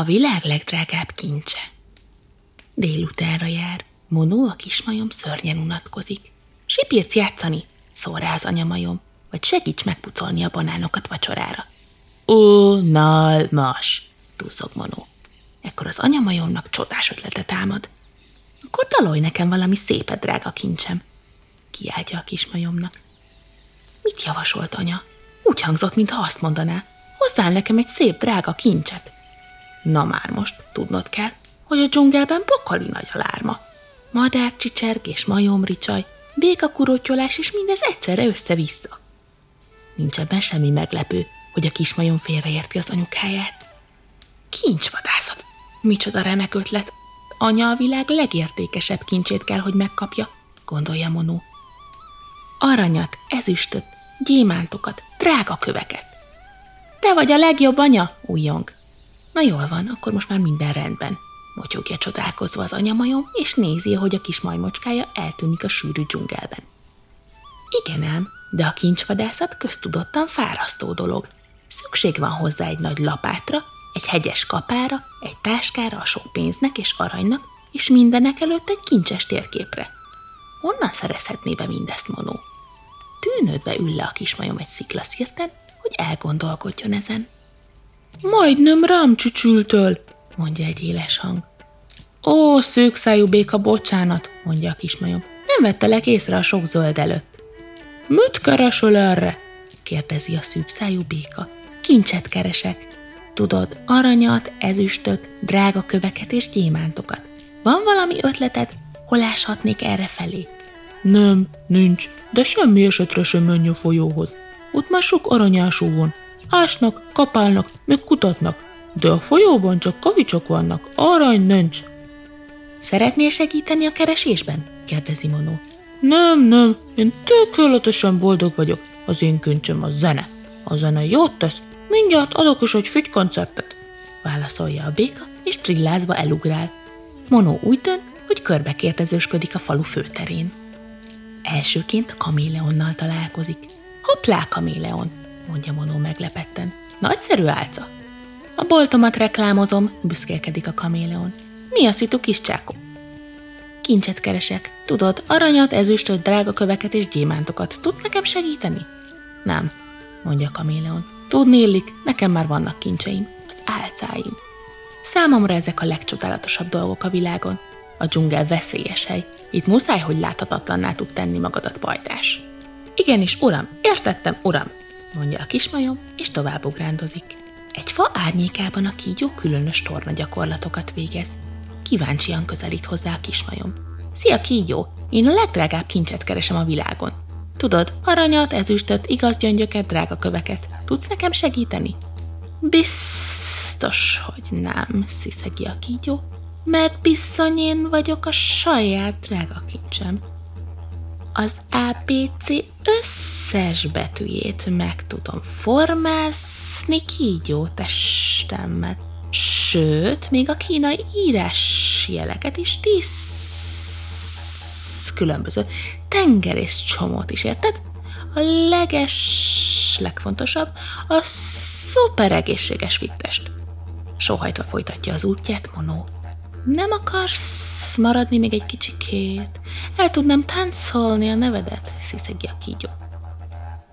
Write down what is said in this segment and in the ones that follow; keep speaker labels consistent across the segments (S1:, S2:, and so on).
S1: A világ legdrágább kincse. Délutánra jár. Monó a kismajom szörnyen unatkozik. Sipírc játszani, szól rá az anyamajom, vagy segíts megpucolni a banánokat vacsorára. Unalmas, túszog Monó. Ekkor az anyamajomnak csodás ötlete támad. Akkor dalolj nekem valami szépet, drága kincsem, kiáltja a kismajomnak. Mit javasolt anya? Úgy hangzott, mintha azt mondaná, hozzál nekem egy szép, drága kincset. Na már most, tudnod kell, hogy a dzsungelben pokoli nagy a lárma. Madár csicsergés, majomricsaj, békakurottyolás, és mindez egyszerre össze-vissza. Nincs ebben semmi meglepő, hogy a kismajom félreérti az anyukáját. Kincsvadászat! Micsoda remek ötlet! Anya a világ legértékesebb kincsét kell, hogy megkapja, gondolja Monó. Aranyat, ezüstöt, gyémántokat, drága köveket. Te vagy a legjobb anya, újjong. Na jól van, akkor most már minden rendben. Motyogja csodálkozva az anyamajom, és nézi, hogy a kis majmocskája eltűnik a sűrű dzsungelben. Igen ám, de a kincsvadászat köztudottan fárasztó dolog. Szükség van hozzá egy nagy lapátra, egy hegyes kapára, egy táskára a sok pénznek és aranynak, és mindenek előtt egy kincses térképre. Honnan szerezhetné be mindezt Monó? Tűnődve ül le a kismajom egy sziklaszírten, hogy elgondolkodjon ezen. Majdnem rám csücsültől, mondja egy éles hang. Ó, szőkszájú béka, bocsánat, mondja a kismajom. Nem vettelek észre a sok zöld előtt. Mit keresel erre? kérdezi a szűkszájú béka. Kincset keresek. Tudod, aranyat, ezüstöt, drága köveket és gyémántokat. Van valami ötleted, hol áshatnék erre felé? Nem, nincs, de semmi esetre sem menj a folyóhoz. Ott már sok aranyásó van. Ásnak, kapálnak, meg kutatnak, de a folyóban csak kavicsok vannak, arany nincs. Szeretnél segíteni a keresésben? kérdezi Monó. Nem, nem, én tökéletesen boldog vagyok. Az én köncsöm a zene. A zene jót tesz, mindjárt adok is egy fügykoncertet. Válaszolja a béka, és trillázva elugrál. Monó úgy dönt, hogy körbe kérdezősködik a falu főterén. Elsőként kaméleonnal találkozik. Hoplá, kaméleon, mondja Monó meglepetten. Nagyszerű álca. A boltomat reklámozom, büszkélkedik a kaméleon. Mi a szitu kis csákó? Kincset keresek. Tudod, aranyat, ezüstöt, drága köveket és gyémántokat. Tud nekem segíteni? Nem, mondja a kaméleon. Tudni nekem már vannak kincseim, az álcáim. Számomra ezek a legcsodálatosabb dolgok a világon. A dzsungel veszélyes hely. Itt muszáj, hogy láthatatlanná tud tenni magadat pajtás. Igenis, uram, értettem, uram, mondja a kismajom, és tovább ugrándozik. Egy fa árnyékában a kígyó különös torna gyakorlatokat végez. Kíváncsian közelít hozzá a kismajom. Szia, kígyó! Én a legdrágább kincset keresem a világon. Tudod, aranyat, ezüstöt, igaz gyöngyöket, drága köveket. Tudsz nekem segíteni? Biztos, hogy nem, sziszegi a kígyó, mert bizony én vagyok a saját drága kincsem. Az ABC összes betűjét meg tudom formászni kígyó testemmel. Sőt, még a kínai írás jeleket is tíz különböző tengerész csomót is, érted? A leges, legfontosabb, a szuper egészséges vittest. Sóhajtva folytatja az útját Monó. Nem akarsz maradni még egy kicsikét? El tudnám táncolni a nevedet, sziszegi a kígyó.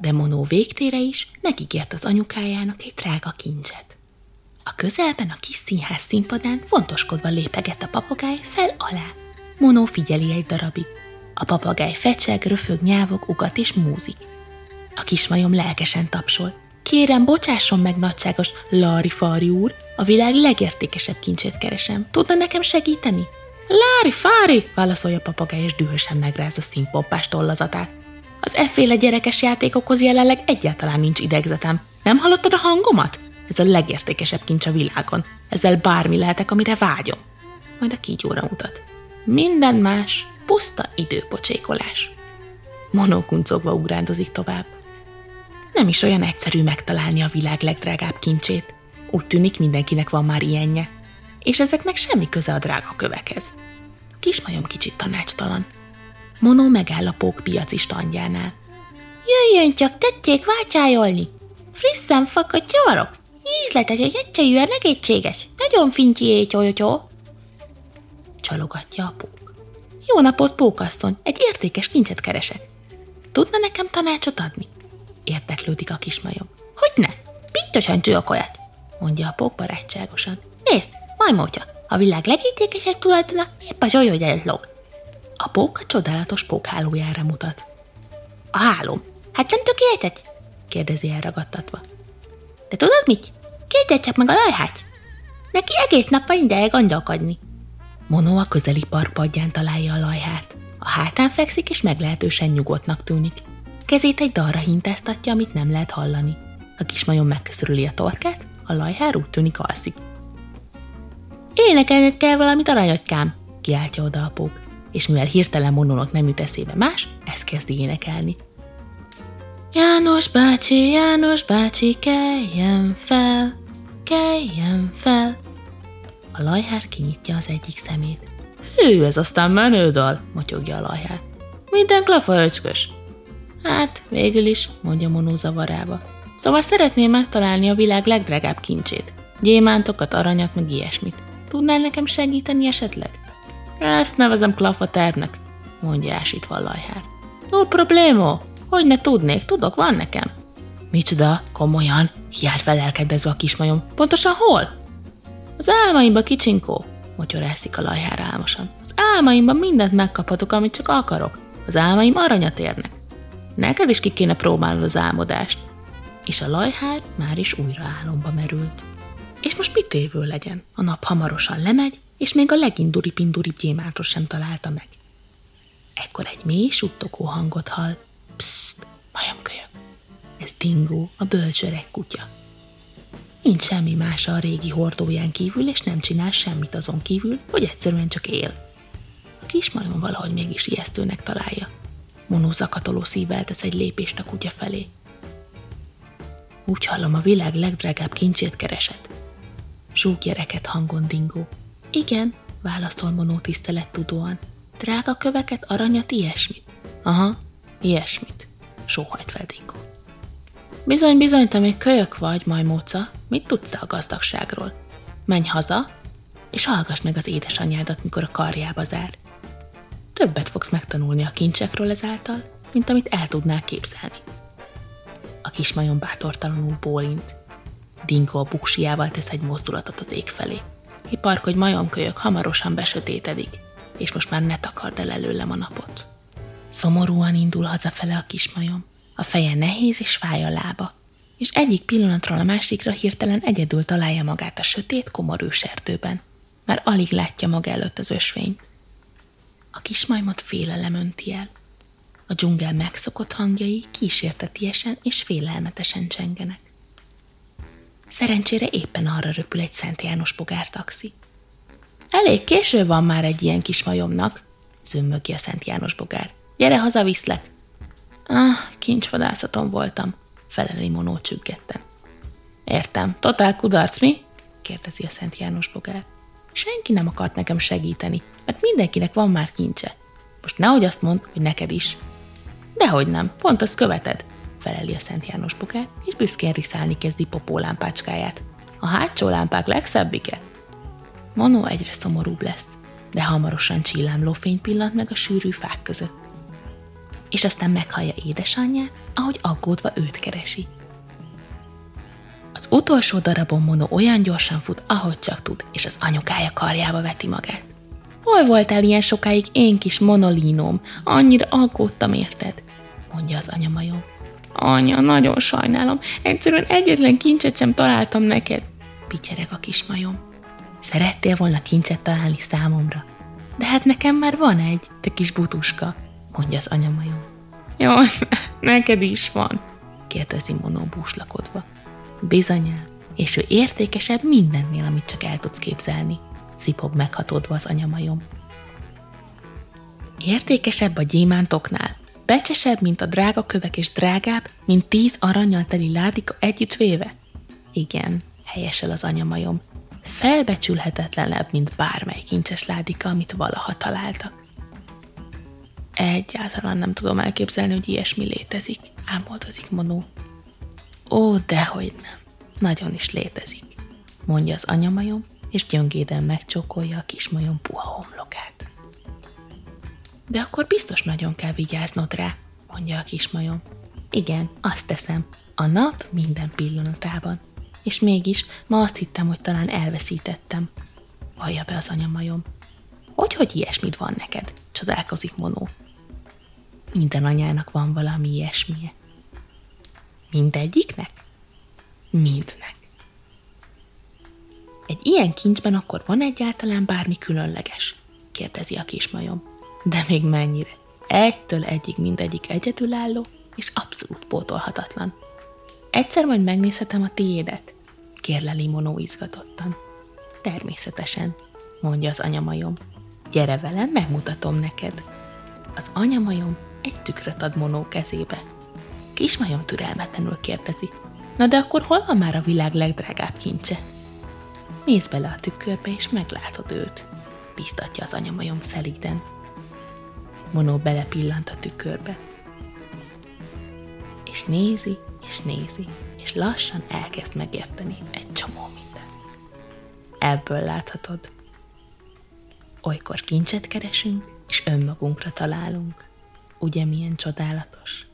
S1: De Monó végtére is megígért az anyukájának egy drága kincset. A közelben a kis színház színpadán fontoskodva lépegett a papagáj fel alá. Monó figyeli egy darabig. A papagáj fecseg, röfög, nyávog, ugat és múzik. A kismajom lelkesen tapsol. Kérem, bocsásson meg, nagyságos Lari Fari úr, a világ legértékesebb kincsét keresem. Tudna nekem segíteni? Lári Fári, válaszolja a papagáj, és dühösen megráz a színpompás tollazatát. Az efféle gyerekes játékokhoz jelenleg egyáltalán nincs idegzetem. Nem hallottad a hangomat? Ez a legértékesebb kincs a világon. Ezzel bármi lehetek, amire vágyom. Majd a kígyóra mutat. Minden más, puszta időpocsékolás. Monókuncogva ugrándozik tovább. Nem is olyan egyszerű megtalálni a világ legdrágább kincsét. Úgy tűnik, mindenkinek van már ilyenje. És ezeknek semmi köze a drága kövekhez. Kismajom kicsit tanácstalan. Monó megáll a pók piaci standjánál. Jöjjön csak, tették vátyájolni! Frissen fakadt javarok! Ízletes, egy egyszerűen egészséges. nagyon fincsi étyolyotyo. Csalogatja a pók. Jó napot, pókasszony, egy értékes kincset keresek. Tudna nekem tanácsot adni? Érdeklődik a kismajom. Hogy ne? Biztosan tudok olyat, mondja a pók barátságosan. Nézd, majmótya, a világ legértékesebb tulajdona épp az olyan, hogy log. A pók a csodálatos pókhálójára mutat. A hálóm. Hát nem tökéletes? kérdezi elragadtatva. De tudod mit? Kérdezz csak meg a lajhát. Neki egész nap van ideje gondolkodni. Monó a közeli parkpadján találja a lajhát. A hátán fekszik, és meglehetősen nyugodtnek tűnik. Kezét egy dalra hintáztatja, amit nem lehet hallani. A kismajom megköszörüli a torkát, a lajhár úgy tűnik alszik. Énekelned kell valamit aranyatykám, kiáltja oda a pók, és mivel hirtelen monónak nem jut eszébe más, ezt kezdi énekelni. János bácsi, János bácsi, keljen fel, keljen fel. A lajhár kinyitja az egyik szemét. Hű, ez aztán menő dal, motyogja a lajhár. Minden klafa öcskös. Hát, végül is, mondja Monó zavarába. Szóval szeretném megtalálni a világ legdrágább kincsét. Gyémántokat, aranyat, meg ilyesmit. Tudnál nekem segíteni esetleg? Ezt nevezem klafa tervnek, mondja ásítva lajhár. No problémo, hogy ne tudnék, tudok, van nekem. Micsoda, komolyan, hiált felelkedezve a kismajom. Pontosan hol? Az álmaimba, kicsinkó, motyorászik a lajhár álmosan. Az álmaimban mindent megkaphatok, amit csak akarok. Az álmaim aranyat érnek. Neked is ki kéne próbálnod az álmodást. És a lajhár már is újra álomba merült. És most mit évő legyen? A nap hamarosan lemegy, és még a leginduri-pinduri gyémántot sem találta meg. Ekkor egy mély suttogó hangot hall. Psst, majomkölyök. Ez Dingo, a bölcsöreg kutya. Nincs semmi más a régi hordóján kívül, és nem csinál semmit azon kívül, hogy egyszerűen csak él. A kis majom valahogy mégis ijesztőnek találja. Monó zakatoló szívvel tesz egy lépést a kutya felé. Úgy hallom, a világ legdrágább kincsét keresett. Zsúg gyereket hangon Dingo. Igen, válaszol Monó tudóan. Drága köveket, aranyat, ilyesmit. Aha, ilyesmit, sóhajt fel Dingo. Bizony, bizony, te még kölyök vagy, majmóca. Mit tudsz te a gazdagságról? Menj haza, és hallgass meg az édesanyádat, mikor a karjába zár. Többet fogsz megtanulni a kincsekről ezáltal, mint amit el tudnál képzelni. A kismajom bátortalanul bólint. Dingo a buksiával tesz egy mozdulatot az ég felé. Hiparkodj majomkölyök, hamarosan besötétedik, és most már ne takard el előlem a napot. Szomorúan indul hazafele a kismajom. A feje nehéz és fáj a lába, és egyik pillanatról a másikra hirtelen egyedül találja magát a sötét, komor őserdőben. Már alig látja maga előtt az ösvényt. A kismajmot félelem önti el. A dzsungel megszokott hangjai kísértetiesen és félelmetesen csengenek. Szerencsére éppen arra röpül egy Szent János bogár taxi. Elég késő van már egy ilyen kis majomnak, zömmögi a Szent János bogár. Gyere, hazaviszlek! Ah, kincsvadászaton voltam, feleli Monó csüggetten. Értem, totál kudarc, mi? kérdezi a Szent János bogár. Senki nem akart nekem segíteni, mert mindenkinek van már kincse. Most nehogy azt mond, hogy neked is. Dehogy nem, pont azt követed, feleli a Szent János bogár, és büszkén riszálni kezdi popólámpácskáját. A hátsó lámpák legszebbike. Monó egyre szomorúbb lesz, de hamarosan csillámló fény pillant meg a sűrű fák között és aztán meghallja édesanyját, ahogy aggódva őt keresi. Az utolsó darabon Mono olyan gyorsan fut, ahogy csak tud, és az anyukája karjába veti magát. Hol voltál ilyen sokáig, én kis monolínom? Annyira aggódtam, érted? mondja az anyamajom. Anya, nagyon sajnálom, egyszerűen egyetlen kincset sem találtam neked, pityereg a kis majom. Szerettél volna kincset találni számomra? De hát nekem már van egy, te kis butuska, mondja az anyamajom. Jaj, neked is van, kérdezi Monó búslakodva. Bizonyán, és ő értékesebb mindennél, amit csak el tudsz képzelni, szipog meghatódva az anyamajom. Értékesebb a gyémántoknál, becsesebb, mint a drága kövek, és drágább, mint tíz aranyal teli ládika együtt véve? Igen, helyesel az anyamajom. Felbecsülhetetlenebb, mint bármely kincses ládika, amit valaha találtak. Egyáltalán nem tudom elképzelni, hogy ilyesmi létezik, ámoldozik Monó. Ó, dehogy nem. Nagyon is létezik, mondja az anyamajom, és gyöngéden megcsókolja a kismajom puha. De akkor biztos nagyon kell vigyáznod rá, mondja a kismajom. Igen, azt teszem, a nap minden pillanatában. És mégis ma azt hittem, hogy talán elveszítettem. Vallja be az anyamajom. Hogy, hogy ilyesmit van neked? Csodálkozik Monó. Minden anyának van valami ilyesmije. Mindegyiknek? Mindnek. Egy ilyen kincsben akkor van egyáltalán bármi különleges? kérdezi a kismajom. De még mennyire? Egytől egyig mindegyik egyedülálló, és abszolút pótolhatatlan. Egyszer majd megnézhetem a tiédet, kérleli Monó izgatottan. Természetesen, mondja az anyamajom. Gyere velem, megmutatom neked. Az anyamajom egy tükröt ad Monó kezébe. Kismajom türelmetlenül kérdezi. Na de akkor hol van már a világ legdrágább kincse? Nézd bele a tükörbe, és meglátod őt, biztatja az anyamajom szelíden. Monó belepillant a tükörbe. És nézi, és nézi, és lassan elkezd megérteni egy csomó mindent. Ebből láthatod. Olykor kincset keresünk, és önmagunkra találunk. Ugye milyen csodálatos?